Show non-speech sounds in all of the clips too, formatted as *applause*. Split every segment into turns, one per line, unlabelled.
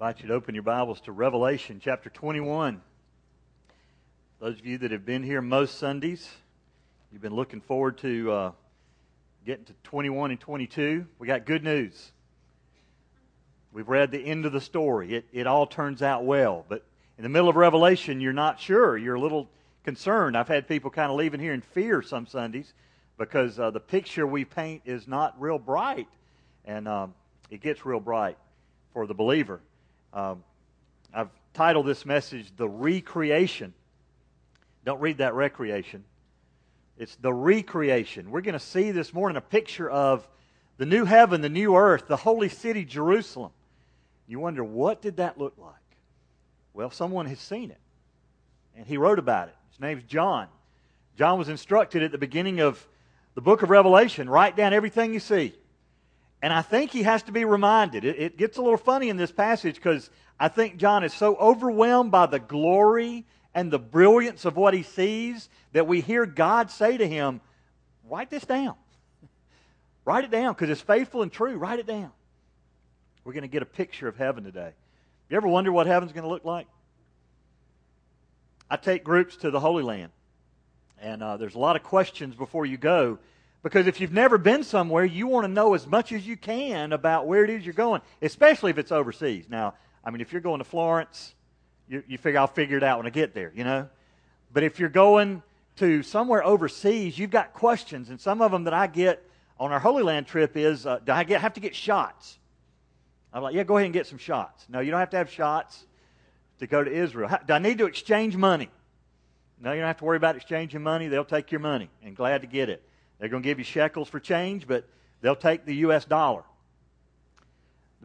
invite you to open your Bibles to Revelation chapter 21. Those of you that have been here most Sundays, you've been looking forward to uh, getting to 21 and 22. We got good news. We've read the end of the story. It, it all turns out well. But in the middle of Revelation, you're not sure. You're a little concerned. I've had people kind of leaving here in fear some Sundays because uh, the picture we paint is not real bright. And um, it gets real bright for the believer. Um, I've titled this message The Re-Creation. Don't read that recreation. It's the recreation. We're going to see this morning a picture of the new heaven, the new earth, the holy city, Jerusalem. You wonder, what did that look like? Well, someone has seen it, and he wrote about it. His name's John. John was instructed at the beginning of the book of Revelation write down everything you see. And I think he has to be reminded. It, it gets a little funny in this passage because I think John is so overwhelmed by the glory and the brilliance of what he sees that we hear God say to him, Write this down. *laughs* Write it down because it's faithful and true. Write it down. We're going to get a picture of heaven today. You ever wonder what heaven's going to look like? I take groups to the Holy Land, and uh, there's a lot of questions before you go. Because if you've never been somewhere, you want to know as much as you can about where it is you're going, especially if it's overseas. Now, I mean, if you're going to Florence, you, you figure I'll figure it out when I get there, you know. But if you're going to somewhere overseas, you've got questions, and some of them that I get on our Holy Land trip is, uh, do I get, have to get shots? I'm like, yeah, go ahead and get some shots. No, you don't have to have shots to go to Israel. Do I need to exchange money? No, you don't have to worry about exchanging money. They'll take your money and glad to get it. They're going to give you shekels for change, but they'll take the U.S. dollar.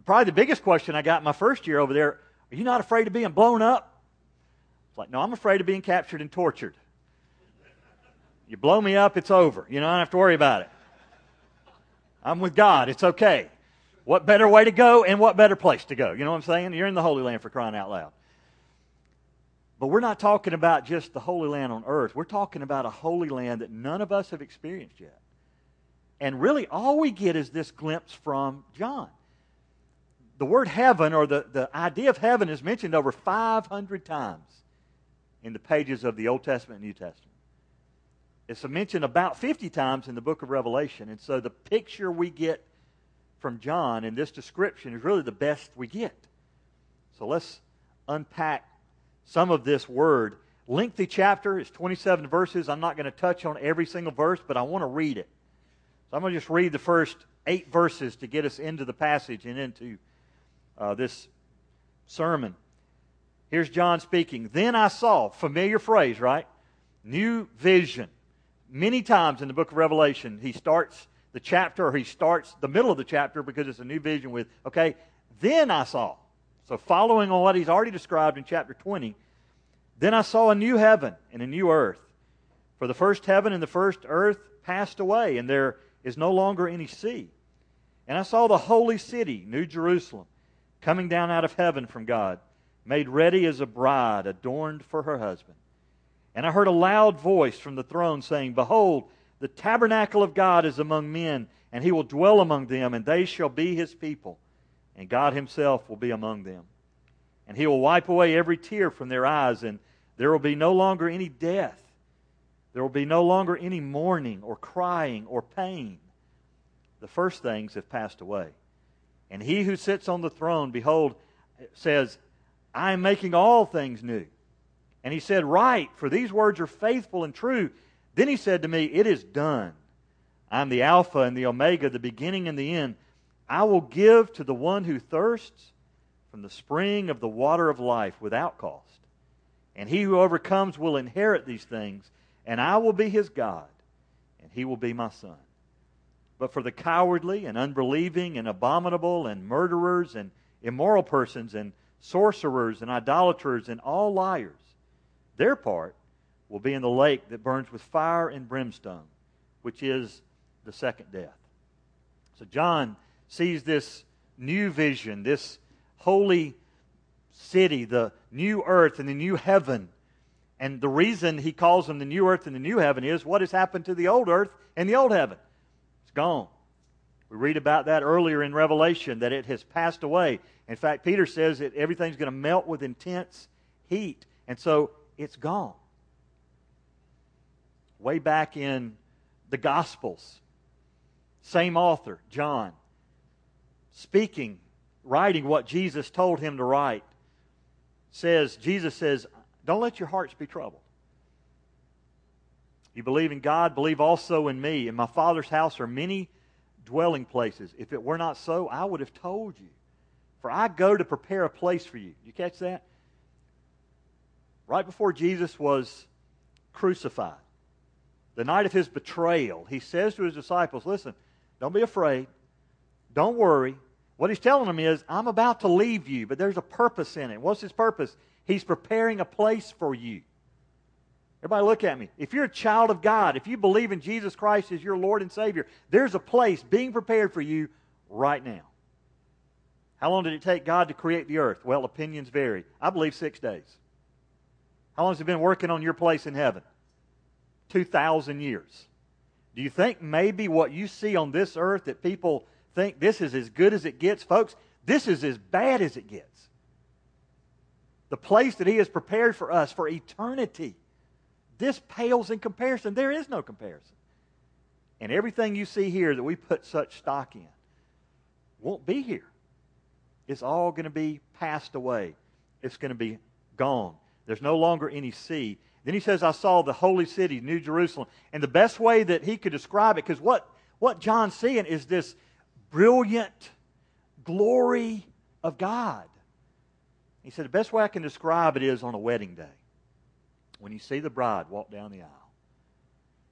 Probably the biggest question I got my first year over there are you not afraid of being blown up? It's like, no, I'm afraid of being captured and tortured. You blow me up, it's over. You know, I don't have to worry about it. I'm with God. It's okay. What better way to go and what better place to go? You know what I'm saying? You're in the Holy Land for crying out loud. But we're not talking about just the Holy Land on earth. We're talking about a Holy Land that none of us have experienced yet. And really, all we get is this glimpse from John. The word heaven, or the, the idea of heaven, is mentioned over 500 times in the pages of the Old Testament and New Testament. It's mentioned about 50 times in the book of Revelation. And so the picture we get from John in this description is really the best we get. So let's unpack some of this word. Lengthy chapter, it's 27 verses. I'm not going to touch on every single verse, but I want to read it. So I'm going to just read the first eight verses to get us into the passage and into uh, this sermon. Here's John speaking. Then I saw, familiar phrase, right? New vision. Many times in the book of Revelation, he starts the chapter, or he starts the middle of the chapter because it's a new vision with, okay, then I saw. So, following on what he's already described in chapter 20, then I saw a new heaven and a new earth. For the first heaven and the first earth passed away, and there is no longer any sea. And I saw the holy city, New Jerusalem, coming down out of heaven from God, made ready as a bride adorned for her husband. And I heard a loud voice from the throne saying, Behold, the tabernacle of God is among men, and he will dwell among them, and they shall be his people, and God himself will be among them. And he will wipe away every tear from their eyes, and there will be no longer any death. There will be no longer any mourning, or crying, or pain. The first things have passed away. And he who sits on the throne, behold, says, I am making all things new. And he said, Write, for these words are faithful and true. Then he said to me, It is done. I'm the Alpha and the Omega, the beginning and the end. I will give to the one who thirsts from the spring of the water of life without cost. And he who overcomes will inherit these things, and I will be his God, and he will be my son. But for the cowardly and unbelieving and abominable and murderers and immoral persons and sorcerers and idolaters and all liars, their part will be in the lake that burns with fire and brimstone, which is the second death. So John sees this new vision, this holy city, the new earth and the new heaven. And the reason he calls them the new earth and the new heaven is what has happened to the old earth and the old heaven? It's gone. We read about that earlier in Revelation, that it has passed away. In fact, Peter says that everything's going to melt with intense heat. And so it's gone. Way back in the Gospels, same author, John, speaking, writing what Jesus told him to write, says, Jesus says, Don't let your hearts be troubled. You believe in God, believe also in me. In my Father's house are many dwelling places. If it were not so, I would have told you. For I go to prepare a place for you. You catch that? Right before Jesus was crucified, the night of his betrayal, he says to his disciples, Listen, don't be afraid. Don't worry. What he's telling them is, I'm about to leave you, but there's a purpose in it. What's his purpose? He's preparing a place for you. Everybody, look at me. If you're a child of God, if you believe in Jesus Christ as your Lord and Savior, there's a place being prepared for you right now. How long did it take God to create the earth? Well, opinions vary. I believe six days. How long has He been working on your place in heaven? 2,000 years. Do you think maybe what you see on this earth that people think this is as good as it gets? Folks, this is as bad as it gets. The place that He has prepared for us for eternity. This pales in comparison. There is no comparison. And everything you see here that we put such stock in won't be here. It's all going to be passed away. It's going to be gone. There's no longer any sea. Then he says, I saw the holy city, New Jerusalem. And the best way that he could describe it, because what, what John's seeing is this brilliant glory of God. He said, the best way I can describe it is on a wedding day. When you see the bride walk down the aisle.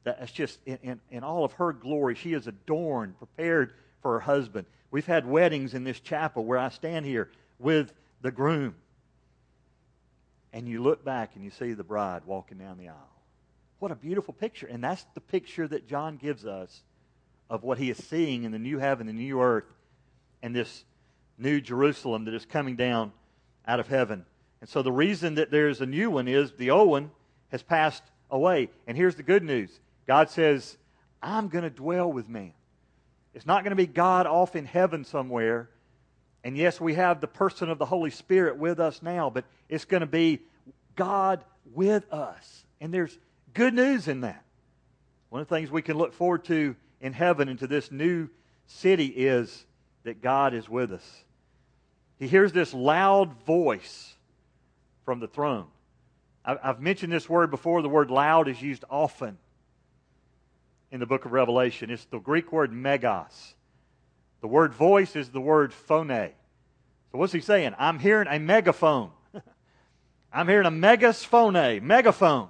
That's just in, in, in all of her glory. She is adorned, prepared for her husband. We've had weddings in this chapel where I stand here with the groom and you look back and you see the bride walking down the aisle. What a beautiful picture. And that's the picture that John gives us of what he is seeing in the new heaven, the new earth, and this new Jerusalem that is coming down out of heaven. And so the reason that there's a new one is the old one has passed away. And here's the good news God says, I'm going to dwell with man. It's not going to be God off in heaven somewhere and yes, we have the person of the Holy Spirit with us now, but it's going to be God with us. And there's good news in that. One of the things we can look forward to in heaven into this new city is that God is with us. He hears this loud voice from the throne. I've mentioned this word before. The word loud is used often in the book of Revelation. It's the Greek word megas. The word voice is the word phone. So what's he saying? I'm hearing a megaphone. *laughs* I'm hearing a megasphone, megaphone.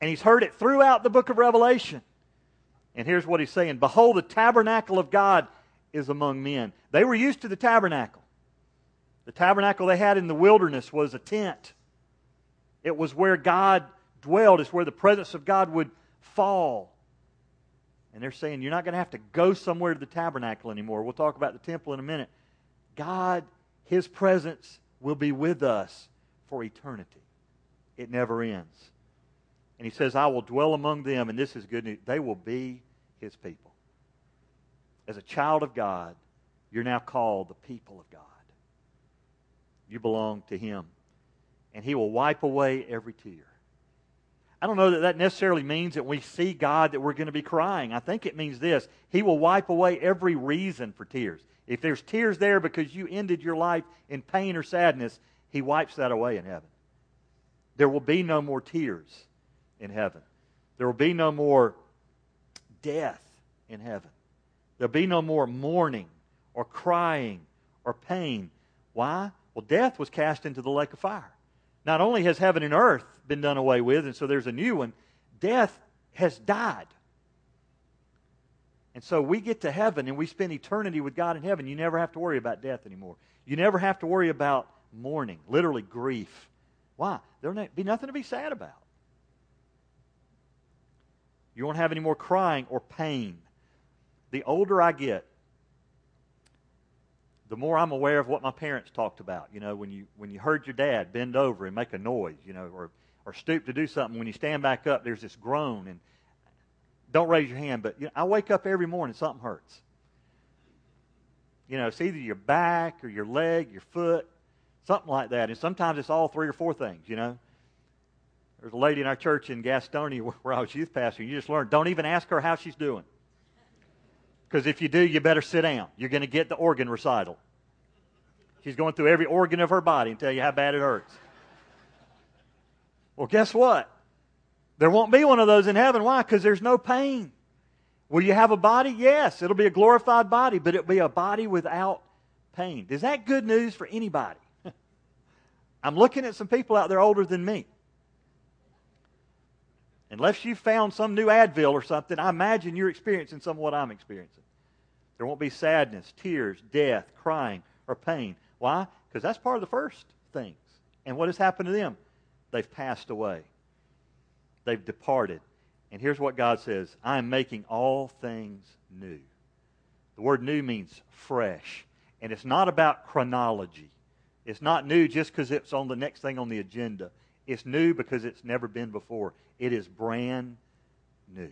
And he's heard it throughout the book of Revelation. And here's what he's saying Behold, the tabernacle of God is among men. They were used to the tabernacle. The tabernacle they had in the wilderness was a tent, it was where God dwelled, it's where the presence of God would fall. And they're saying, You're not going to have to go somewhere to the tabernacle anymore. We'll talk about the temple in a minute. God, His presence will be with us for eternity. It never ends. And He says, I will dwell among them, and this is good news. They will be His people. As a child of God, you're now called the people of God. You belong to Him. And He will wipe away every tear. I don't know that that necessarily means that we see God that we're going to be crying. I think it means this He will wipe away every reason for tears. If there's tears there because you ended your life in pain or sadness, He wipes that away in heaven. There will be no more tears in heaven. There will be no more death in heaven. There'll be no more mourning or crying or pain. Why? Well, death was cast into the lake of fire. Not only has heaven and earth been done away with, and so there's a new one, death has died. And so we get to heaven and we spend eternity with God in heaven. You never have to worry about death anymore. You never have to worry about mourning, literally grief. Why? There'll be nothing to be sad about. You won't have any more crying or pain. The older I get, the more I'm aware of what my parents talked about. You know, when you when you heard your dad bend over and make a noise, you know, or or stoop to do something, when you stand back up, there's this groan and don't raise your hand, but you know, I wake up every morning, something hurts. You know, it's either your back or your leg, your foot, something like that. And sometimes it's all three or four things, you know. There's a lady in our church in Gastonia *laughs* where I was youth pastor. You just learn, don't even ask her how she's doing. Because if you do, you better sit down. You're going to get the organ recital. She's going through every organ of her body and tell you how bad it hurts. Well, guess what? There won't be one of those in heaven. Why? Because there's no pain. Will you have a body? Yes. It'll be a glorified body, but it'll be a body without pain. Is that good news for anybody? *laughs* I'm looking at some people out there older than me. Unless you found some new Advil or something, I imagine you're experiencing some of what I'm experiencing. There won't be sadness, tears, death, crying, or pain. Why? Because that's part of the first things. And what has happened to them? They've passed away, they've departed. And here's what God says I am making all things new. The word new means fresh. And it's not about chronology. It's not new just because it's on the next thing on the agenda. It's new because it's never been before. It is brand new.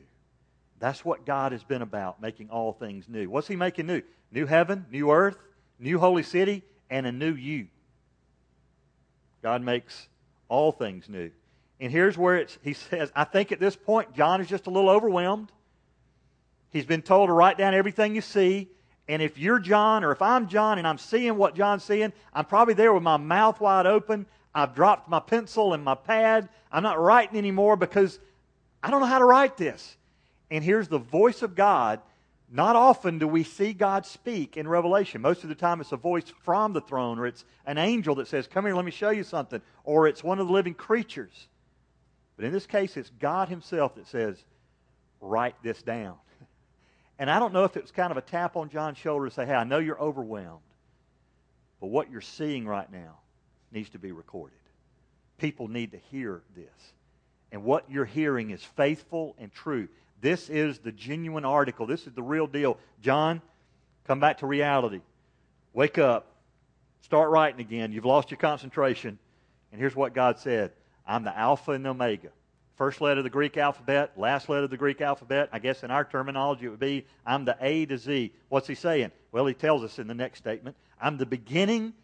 That's what God has been about, making all things new. What's He making new? New heaven, new earth, new holy city, and a new you. God makes all things new. And here's where it's, he says, I think at this point, John is just a little overwhelmed. He's been told to write down everything you see. And if you're John, or if I'm John and I'm seeing what John's seeing, I'm probably there with my mouth wide open. I've dropped my pencil and my pad. I'm not writing anymore because I don't know how to write this. And here's the voice of God. Not often do we see God speak in Revelation. Most of the time, it's a voice from the throne, or it's an angel that says, Come here, let me show you something, or it's one of the living creatures. But in this case, it's God Himself that says, Write this down. *laughs* And I don't know if it was kind of a tap on John's shoulder to say, Hey, I know you're overwhelmed, but what you're seeing right now needs to be recorded. People need to hear this. And what you're hearing is faithful and true. This is the genuine article. This is the real deal. John, come back to reality. Wake up. Start writing again. You've lost your concentration. And here's what God said I'm the Alpha and the Omega. First letter of the Greek alphabet, last letter of the Greek alphabet. I guess in our terminology it would be I'm the A to Z. What's he saying? Well, he tells us in the next statement I'm the beginning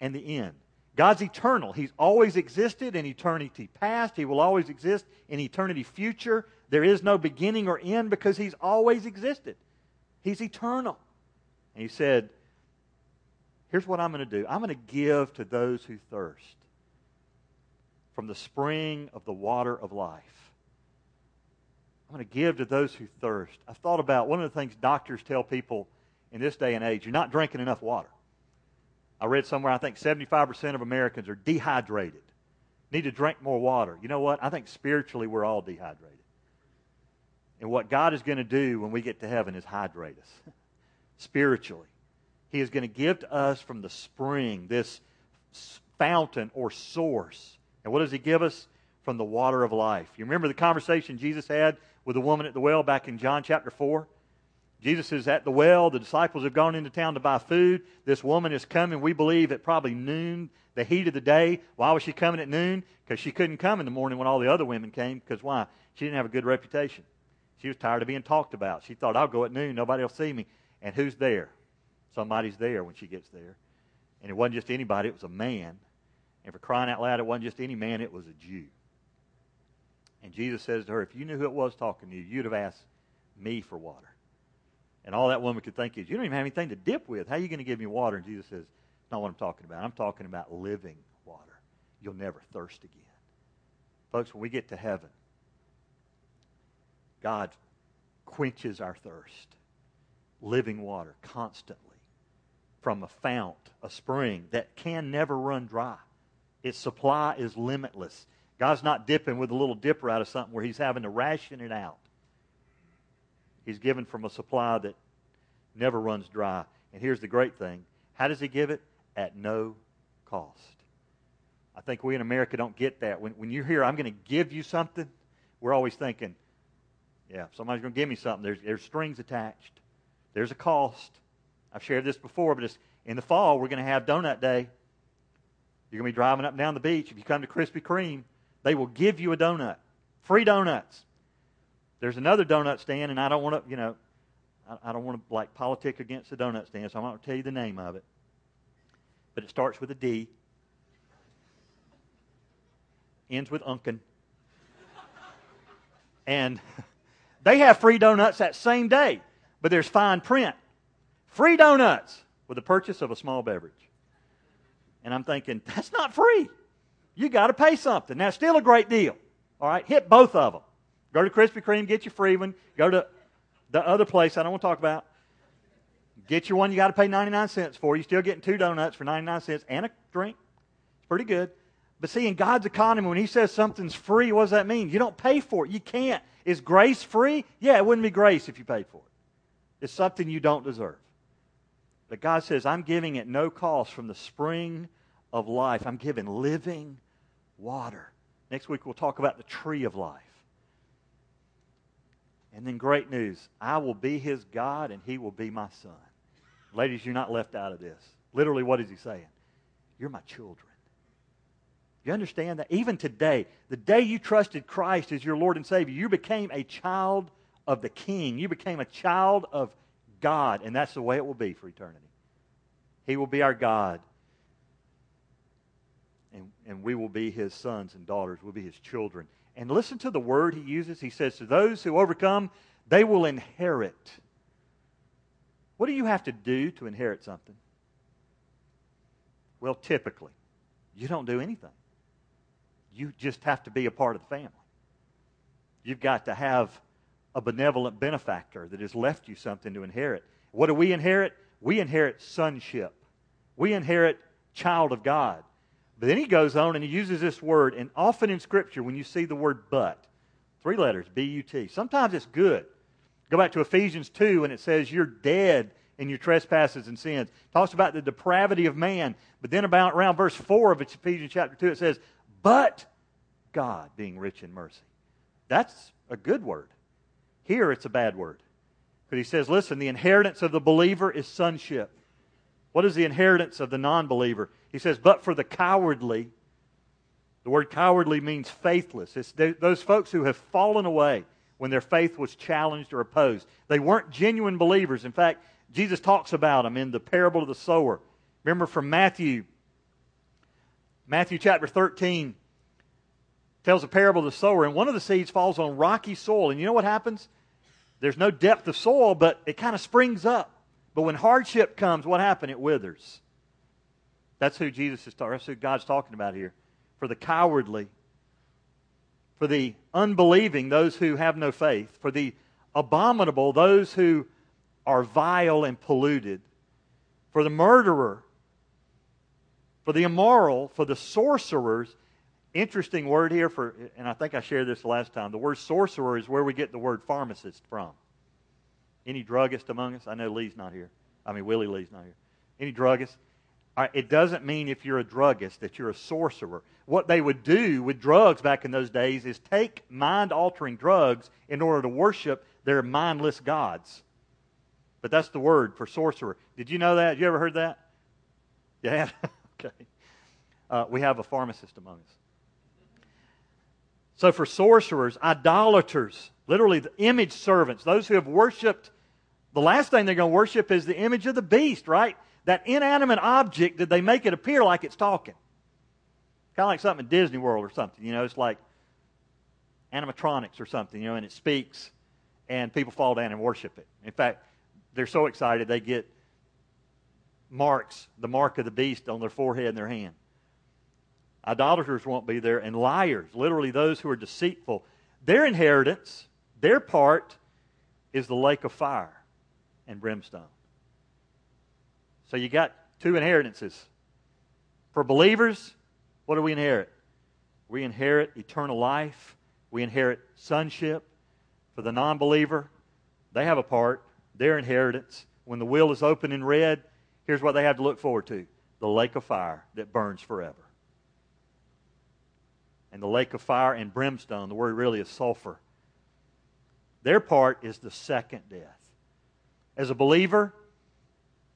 and the end. God's eternal. He's always existed in eternity past. He will always exist in eternity future. There is no beginning or end because He's always existed. He's eternal. And He said, Here's what I'm going to do I'm going to give to those who thirst from the spring of the water of life. I'm going to give to those who thirst. I've thought about one of the things doctors tell people in this day and age you're not drinking enough water. I read somewhere I think 75% of Americans are dehydrated. Need to drink more water. You know what? I think spiritually we're all dehydrated. And what God is going to do when we get to heaven is hydrate us *laughs* spiritually. He is going to give to us from the spring, this fountain or source. And what does He give us? From the water of life. You remember the conversation Jesus had with the woman at the well back in John chapter 4? Jesus is at the well. The disciples have gone into town to buy food. This woman is coming, we believe, at probably noon, the heat of the day. Why was she coming at noon? Because she couldn't come in the morning when all the other women came. Because why? She didn't have a good reputation. She was tired of being talked about. She thought, I'll go at noon. Nobody will see me. And who's there? Somebody's there when she gets there. And it wasn't just anybody, it was a man. And for crying out loud, it wasn't just any man, it was a Jew. And Jesus says to her, If you knew who it was talking to you, you'd have asked me for water. And all that woman could think is, You don't even have anything to dip with. How are you going to give me water? And Jesus says, "It's Not what I'm talking about. I'm talking about living water. You'll never thirst again. Folks, when we get to heaven, God quenches our thirst. Living water constantly from a fount, a spring that can never run dry. Its supply is limitless. God's not dipping with a little dipper out of something where He's having to ration it out. He's given from a supply that never runs dry. And here's the great thing how does He give it? At no cost. I think we in America don't get that. When, when you hear, I'm going to give you something, we're always thinking, yeah, somebody's going to give me something. There's, there's strings attached, there's a cost. I've shared this before, but in the fall, we're going to have donut day. You're going to be driving up and down the beach. If you come to Krispy Kreme, they will give you a donut. Free donuts. There's another donut stand, and I don't want to, you know, I, I don't want to like politic against the donut stand, so I'm not going to tell you the name of it. But it starts with a D, ends with Unkin. And *laughs* they have free donuts that same day, but there's fine print. Free donuts with the purchase of a small beverage. And I'm thinking, that's not free. You got to pay something. Now, still a great deal. All right, hit both of them. Go to Krispy Kreme, get your free one. Go to the other place I don't want to talk about. Get your one you got to pay 99 cents for. You're still getting two donuts for 99 cents and a drink. It's pretty good. But see, in God's economy, when He says something's free, what does that mean? You don't pay for it. You can't. Is grace free? Yeah, it wouldn't be grace if you paid for it. It's something you don't deserve. But God says, I'm giving it no cost from the spring of life. I'm giving living water. Next week, we'll talk about the tree of life. And then great news I will be his God and he will be my son. Ladies, you're not left out of this. Literally, what is he saying? You're my children. You understand that? Even today, the day you trusted Christ as your Lord and Savior, you became a child of the King. You became a child of God, and that's the way it will be for eternity. He will be our God, and, and we will be His sons and daughters. We'll be His children. And listen to the word He uses. He says, To those who overcome, they will inherit. What do you have to do to inherit something? Well, typically, you don't do anything. You just have to be a part of the family. You've got to have a benevolent benefactor that has left you something to inherit. What do we inherit? We inherit sonship. We inherit child of God. But then he goes on and he uses this word, and often in Scripture, when you see the word but, three letters, B U T, sometimes it's good. Go back to Ephesians 2, and it says you're dead in your trespasses and sins. Talks about the depravity of man. But then about around verse 4 of Ephesians chapter 2, it says, but God being rich in mercy. That's a good word. Here it's a bad word. But he says, listen, the inheritance of the believer is sonship. What is the inheritance of the non believer? He says, but for the cowardly, the word cowardly means faithless. It's those folks who have fallen away when their faith was challenged or opposed. They weren't genuine believers. In fact, Jesus talks about them in the parable of the sower. Remember from Matthew, Matthew chapter 13 tells a parable of the sower, and one of the seeds falls on rocky soil. And you know what happens? There's no depth of soil, but it kind of springs up. But when hardship comes, what happens? It withers. That's who Jesus is talking. That's who God's talking about here. For the cowardly, for the unbelieving, those who have no faith, for the abominable, those who are vile and polluted, for the murderer, for the immoral, for the sorcerers. Interesting word here for, and I think I shared this last time. The word sorcerer is where we get the word pharmacist from. Any druggist among us? I know Lee's not here. I mean, Willie Lee's not here. Any druggist? It doesn't mean if you're a druggist that you're a sorcerer. What they would do with drugs back in those days is take mind altering drugs in order to worship their mindless gods. But that's the word for sorcerer. Did you know that? You ever heard that? Yeah? *laughs* okay. Uh, we have a pharmacist among us. So for sorcerers, idolaters, literally the image servants, those who have worshiped the last thing they're going to worship is the image of the beast, right? That inanimate object did they make it appear like it's talking. Kind of like something in Disney World or something. You know, it's like animatronics or something, you know, and it speaks and people fall down and worship it. In fact, they're so excited they get marks, the mark of the beast on their forehead and their hand. Idolaters won't be there, and liars, literally those who are deceitful. Their inheritance, their part, is the lake of fire and brimstone. So you got two inheritances. For believers, what do we inherit? We inherit eternal life. We inherit sonship. For the non believer, they have a part, their inheritance. When the will is open in red, here's what they have to look forward to the lake of fire that burns forever. And the lake of fire and brimstone, the word really is sulfur. Their part is the second death. As a believer,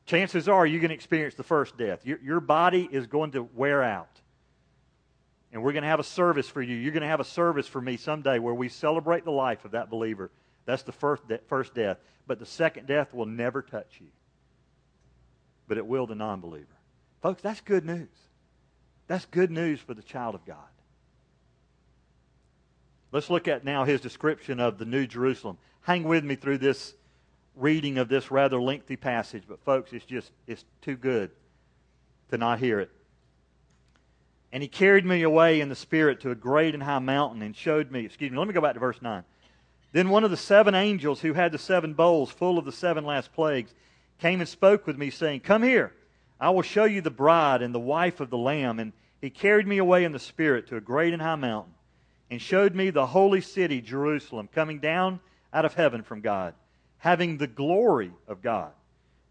chances are you're going to experience the first death. Your, your body is going to wear out. And we're going to have a service for you. You're going to have a service for me someday where we celebrate the life of that believer That's the first, de- first death. But the second death will never touch you. But it will the non believer. Folks, that's good news. That's good news for the child of God. Let's look at now his description of the New Jerusalem. Hang with me through this reading of this rather lengthy passage, but folks, it's just it's too good to not hear it. And he carried me away in the spirit to a great and high mountain and showed me, excuse me, let me go back to verse 9. Then one of the seven angels who had the seven bowls full of the seven last plagues came and spoke with me, saying, Come here, I will show you the bride and the wife of the Lamb. And he carried me away in the Spirit to a great and high mountain and showed me the holy city, Jerusalem, coming down out of heaven from God, having the glory of God.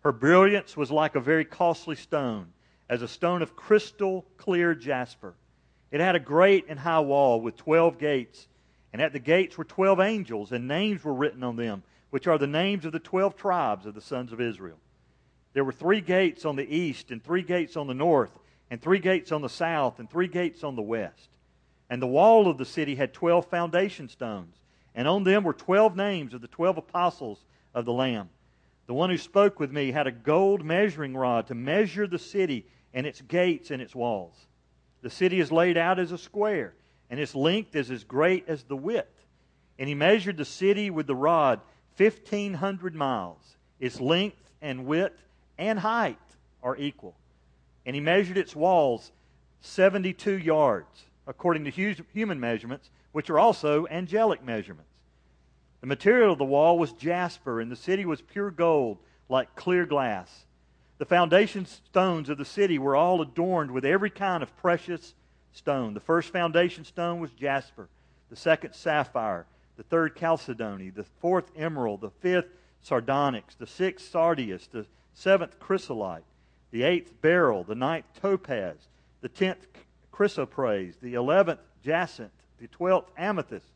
Her brilliance was like a very costly stone, as a stone of crystal clear jasper. It had a great and high wall with twelve gates and at the gates were twelve angels, and names were written on them, which are the names of the twelve tribes of the sons of Israel. There were three gates on the east, and three gates on the north, and three gates on the south, and three gates on the west. And the wall of the city had twelve foundation stones, and on them were twelve names of the twelve apostles of the Lamb. The one who spoke with me had a gold measuring rod to measure the city and its gates and its walls. The city is laid out as a square and its length is as great as the width. And he measured the city with the rod, 1,500 miles. Its length and width and height are equal. And he measured its walls 72 yards, according to human measurements, which are also angelic measurements. The material of the wall was jasper, and the city was pure gold, like clear glass. The foundation stones of the city were all adorned with every kind of precious stone. The first foundation stone was jasper, the second sapphire, the third chalcedony, the fourth emerald, the fifth sardonyx, the sixth sardius, the seventh chrysolite, the eighth beryl, the ninth topaz, the tenth chrysoprase, the eleventh jacinth, the twelfth amethyst.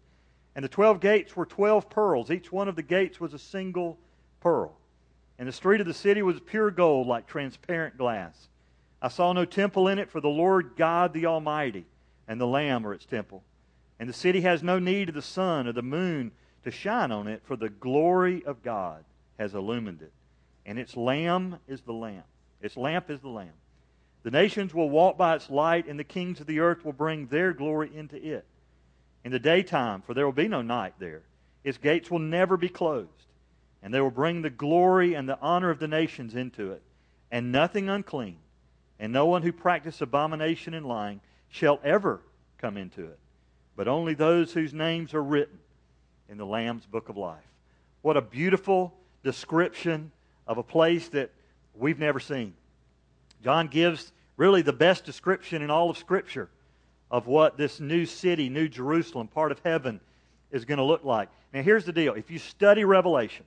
And the twelve gates were twelve pearls. Each one of the gates was a single pearl. And the street of the city was pure gold, like transparent glass. I saw no temple in it, for the Lord God the Almighty and the Lamb are its temple. And the city has no need of the sun or the moon to shine on it, for the glory of God has illumined it. And its lamb is the lamp. Its lamp is the lamb. The nations will walk by its light, and the kings of the earth will bring their glory into it. In the daytime, for there will be no night there, its gates will never be closed. And they will bring the glory and the honor of the nations into it. And nothing unclean and no one who practices abomination and lying shall ever come into it, but only those whose names are written in the Lamb's book of life. What a beautiful description of a place that we've never seen. John gives really the best description in all of Scripture of what this new city, New Jerusalem, part of heaven, is going to look like. Now, here's the deal if you study Revelation,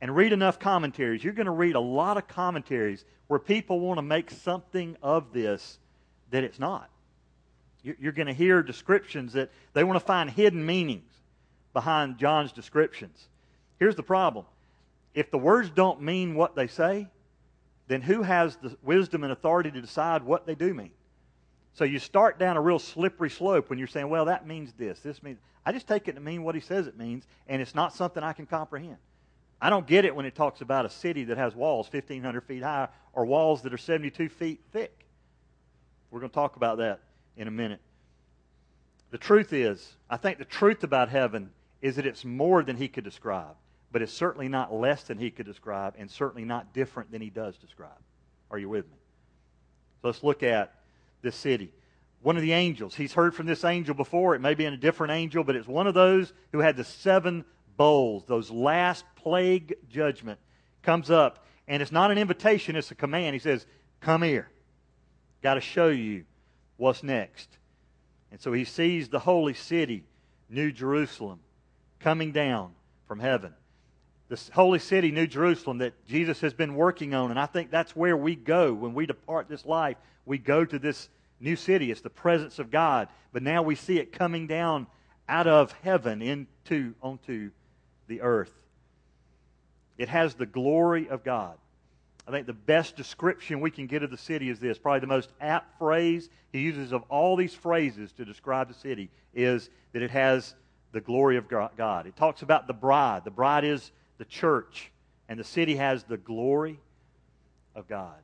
and read enough commentaries, you're going to read a lot of commentaries where people want to make something of this that it's not. You're going to hear descriptions that they want to find hidden meanings behind John's descriptions. Here's the problem if the words don't mean what they say, then who has the wisdom and authority to decide what they do mean? So you start down a real slippery slope when you're saying, well, that means this. This means. I just take it to mean what he says it means, and it's not something I can comprehend. I don't get it when it talks about a city that has walls 1,500 feet high or walls that are 72 feet thick. We're going to talk about that in a minute. The truth is, I think the truth about heaven is that it's more than he could describe, but it's certainly not less than he could describe, and certainly not different than he does describe. Are you with me? So let's look at this city. One of the angels, he's heard from this angel before. It may be in a different angel, but it's one of those who had the seven bowls, those last plague judgment, comes up. And it's not an invitation, it's a command. He says, Come here. Got to show you what's next. And so he sees the holy city, New Jerusalem, coming down from heaven. This holy city, New Jerusalem, that Jesus has been working on. And I think that's where we go when we depart this life. We go to this new city. It's the presence of God. But now we see it coming down out of heaven into onto the earth. It has the glory of God. I think the best description we can get of the city is this. Probably the most apt phrase he uses of all these phrases to describe the city is that it has the glory of God. It talks about the bride. The bride is the church, and the city has the glory of God.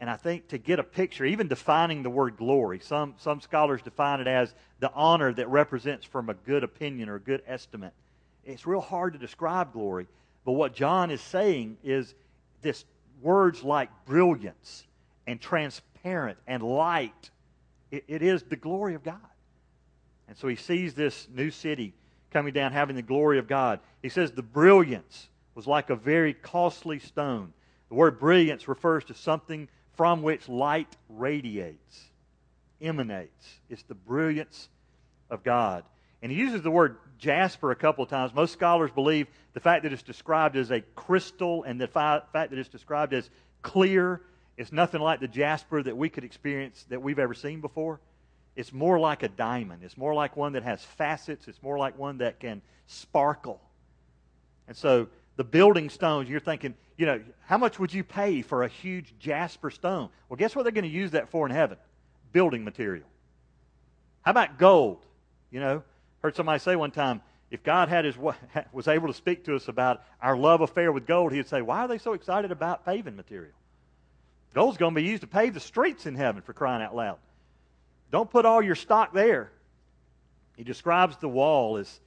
And I think to get a picture, even defining the word glory, some, some scholars define it as the honor that represents from a good opinion or a good estimate. It's real hard to describe glory. But what John is saying is this words like brilliance and transparent and light. it, it is the glory of God. And so he sees this new city coming down having the glory of God. He says the brilliance was like a very costly stone. The word brilliance refers to something from which light radiates, emanates. It's the brilliance of God. And he uses the word jasper a couple of times. Most scholars believe the fact that it's described as a crystal and the fact that it's described as clear is nothing like the jasper that we could experience that we've ever seen before. It's more like a diamond. It's more like one that has facets. It's more like one that can sparkle. And so the building stones, you're thinking, you know, how much would you pay for a huge jasper stone? Well, guess what they're going to use that for in heaven? Building material. How about gold? You know, heard somebody say one time, if God had his *laughs* was able to speak to us about our love affair with gold, he'd say, "Why are they so excited about paving material? Gold's going to be used to pave the streets in heaven for crying out loud. Don't put all your stock there." He describes the wall as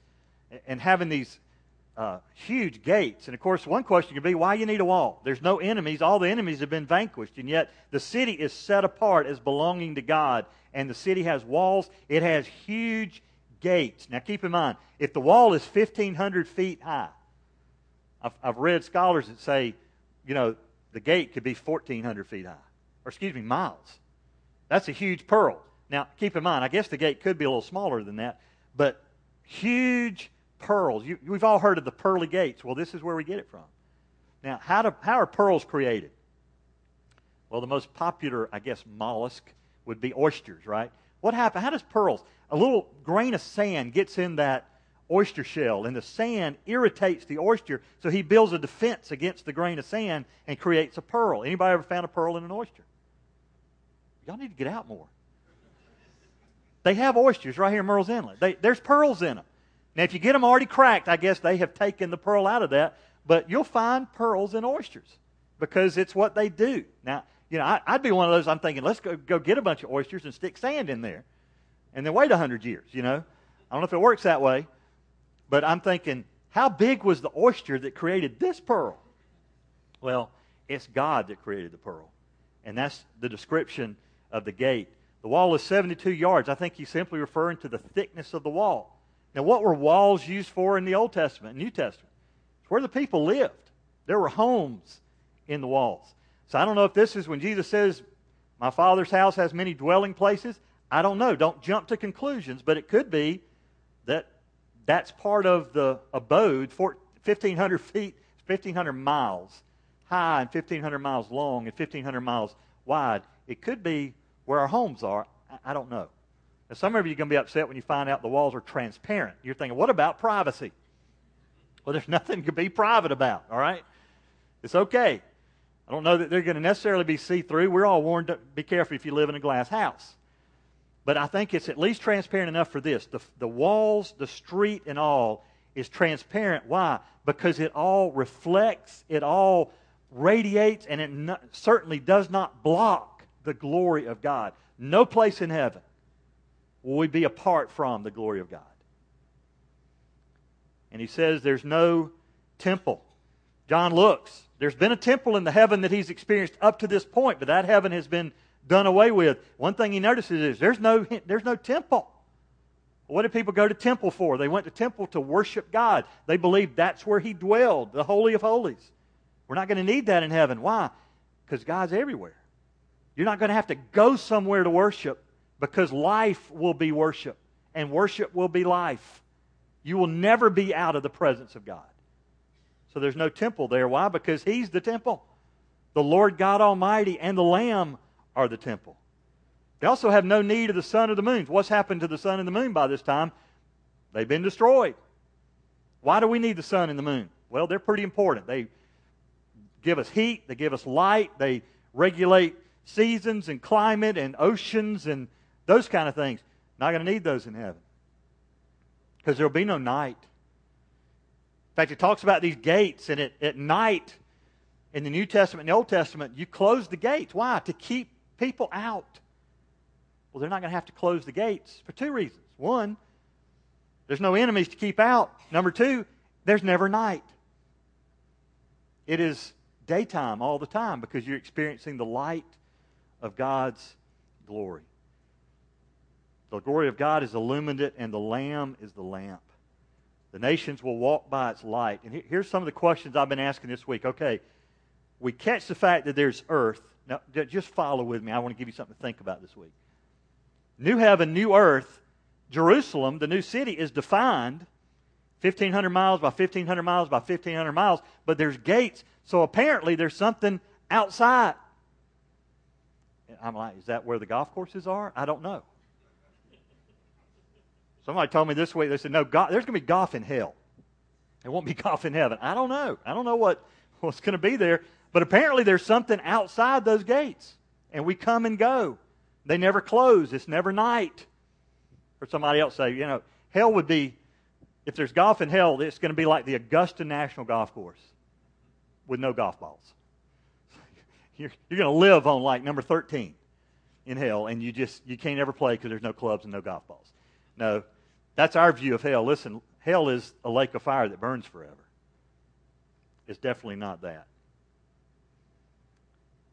and having these uh, huge gates. And of course, one question could be why you need a wall? There's no enemies. All the enemies have been vanquished. And yet, the city is set apart as belonging to God. And the city has walls, it has huge gates. Now, keep in mind, if the wall is 1,500 feet high, I've, I've read scholars that say, you know, the gate could be 1,400 feet high. Or, excuse me, miles. That's a huge pearl. Now, keep in mind, I guess the gate could be a little smaller than that, but huge pearls. You, we've all heard of the pearly gates. Well, this is where we get it from. Now, how, do, how are pearls created? Well, the most popular, I guess, mollusk would be oysters, right? What happens? How does pearls? A little grain of sand gets in that oyster shell, and the sand irritates the oyster, so he builds a defense against the grain of sand and creates a pearl. Anybody ever found a pearl in an oyster? Y'all need to get out more. They have oysters right here in Murrells Inlet. They, there's pearls in them. Now, if you get them already cracked, I guess they have taken the pearl out of that. But you'll find pearls in oysters because it's what they do. Now, you know, I, would be one of those. I'm thinking, let's go, go get a bunch of oysters and stick sand in there, and then wait a hundred years. You know, I don't know if it works that way, but I'm thinking, how big was the oyster that created this pearl? Well, it's God that created the pearl, and that's the description of the gate. The wall is 72 yards. I think he's simply referring to the thickness of the wall. Now, what were walls used for in the Old Testament, New Testament? It's where the people lived. There were homes in the walls. So I don't know if this is when Jesus says, My Father's house has many dwelling places. I don't know. Don't jump to conclusions, but it could be that that's part of the abode, 1,500 feet, 1,500 miles high and 1,500 miles long and 1,500 miles wide. It could be where our homes are. I don't know. Now, some of you are going to be upset when you find out the walls are transparent. You're thinking, what about privacy? Well, there's *laughs* nothing to be private about, all right? It's okay. I don't know that they're going to necessarily be see through. We're all warned to be careful if you live in a glass house. But I think it's at least transparent enough for this. The, the walls, the street, and all is transparent. Why? Because it all reflects, it all radiates, and it no, certainly does not block the glory of God. No place in heaven will we be apart from the glory of God. And he says there's no temple. John looks. There's been a temple in the heaven that he's experienced up to this point, but that heaven has been done away with. One thing he notices is there's no, there's no temple. What did people go to temple for? They went to temple to worship God. They believed that's where he dwelled, the Holy of Holies. We're not going to need that in heaven. Why? Because God's everywhere. You're not going to have to go somewhere to worship because life will be worship and worship will be life. You will never be out of the presence of God. So there's no temple there. Why? Because He's the temple. The Lord God Almighty and the Lamb are the temple. They also have no need of the sun or the moon. What's happened to the sun and the moon by this time? They've been destroyed. Why do we need the sun and the moon? Well, they're pretty important. They give us heat, they give us light, they regulate seasons and climate and oceans and those kind of things. Not going to need those in heaven. because there will be no night. In fact, it talks about these gates, and it, at night in the New Testament and the Old Testament, you close the gates. Why? To keep people out. Well, they're not going to have to close the gates for two reasons. One, there's no enemies to keep out. Number two, there's never night. It is daytime all the time because you're experiencing the light of God's glory. The glory of God is illumined, it, and the Lamb is the lamp. The nations will walk by its light. And here's some of the questions I've been asking this week. Okay, we catch the fact that there's earth. Now, just follow with me. I want to give you something to think about this week. New heaven, new earth. Jerusalem, the new city, is defined 1,500 miles by 1,500 miles by 1,500 miles, but there's gates. So apparently there's something outside. I'm like, is that where the golf courses are? I don't know. Somebody told me this week, they said, no, God, there's going to be golf in hell. It won't be *laughs* golf in heaven. I don't know. I don't know what, what's going to be there. But apparently there's something outside those gates. And we come and go. They never close. It's never night. Or somebody else say, you know, hell would be, if there's golf in hell, it's going to be like the Augusta National Golf Course with no golf balls. *laughs* You're, you're going to live on like number 13 in hell, and you just, you can't ever play because there's no clubs and no golf balls. No, that's our view of hell. Listen, hell is a lake of fire that burns forever. It's definitely not that.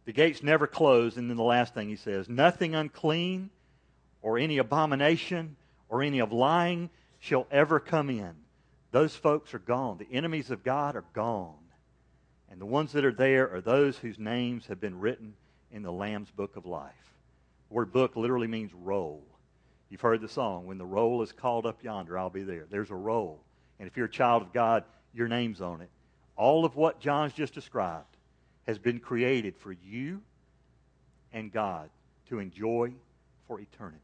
The gates never close. And then the last thing he says nothing unclean or any abomination or any of lying shall ever come in. Those folks are gone. The enemies of God are gone. And the ones that are there are those whose names have been written in the Lamb's book of life. The word book literally means roll. You've heard the song, When the roll is called up yonder, I'll be there. There's a roll. And if you're a child of God, your name's on it. All of what John's just described has been created for you and God to enjoy for eternity.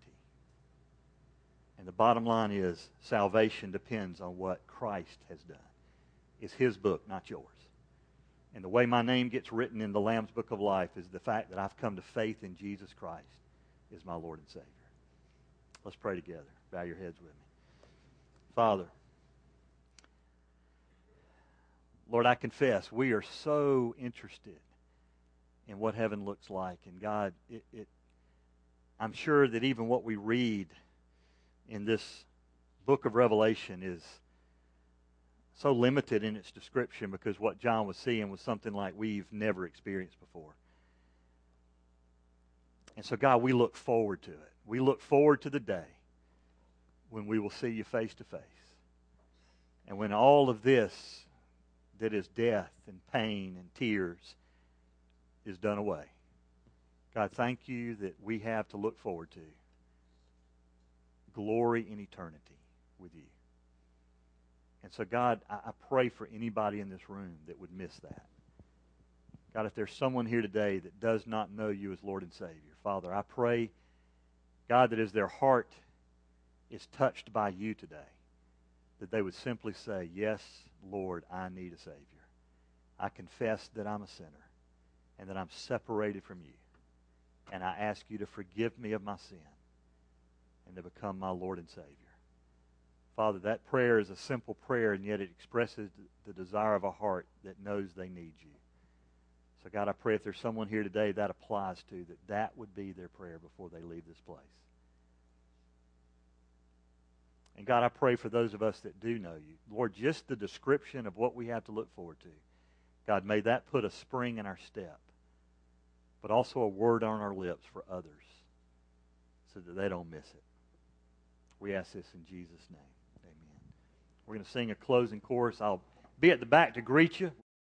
And the bottom line is salvation depends on what Christ has done. It's his book, not yours. And the way my name gets written in the Lamb's book of life is the fact that I've come to faith in Jesus Christ as my Lord and Savior. Let's pray together. Bow your heads with me. Father, Lord, I confess we are so interested in what heaven looks like. And God, it, it, I'm sure that even what we read in this book of Revelation is so limited in its description because what John was seeing was something like we've never experienced before. And so, God, we look forward to it. We look forward to the day when we will see you face to face. And when all of this that is death and pain and tears is done away. God, thank you that we have to look forward to glory in eternity with you. And so, God, I, pray for anybody in this room that would miss that. God, if there's someone here today that does not know you as Lord and Savior, Father, I pray God, that as their heart is touched by you today, that they would simply say, Yes, Lord, I need a Savior. I confess that I'm a sinner and that I'm separated from you. And I ask you to forgive me of my sin and to become my Lord and Savior. Father, that prayer is a simple prayer, and yet it expresses the desire of a heart that knows they need you. So, God, I pray if there's someone here today that applies to, that that would be their prayer before they leave this place. And God, I pray for those of us that do know you. Lord, just the description of what we have to look forward to. God, may that put a spring in our step, but also a word on our lips for others so that they don't miss it. We ask this in Jesus' name. Amen. We're going to sing a closing chorus. I'll be at the back to greet you.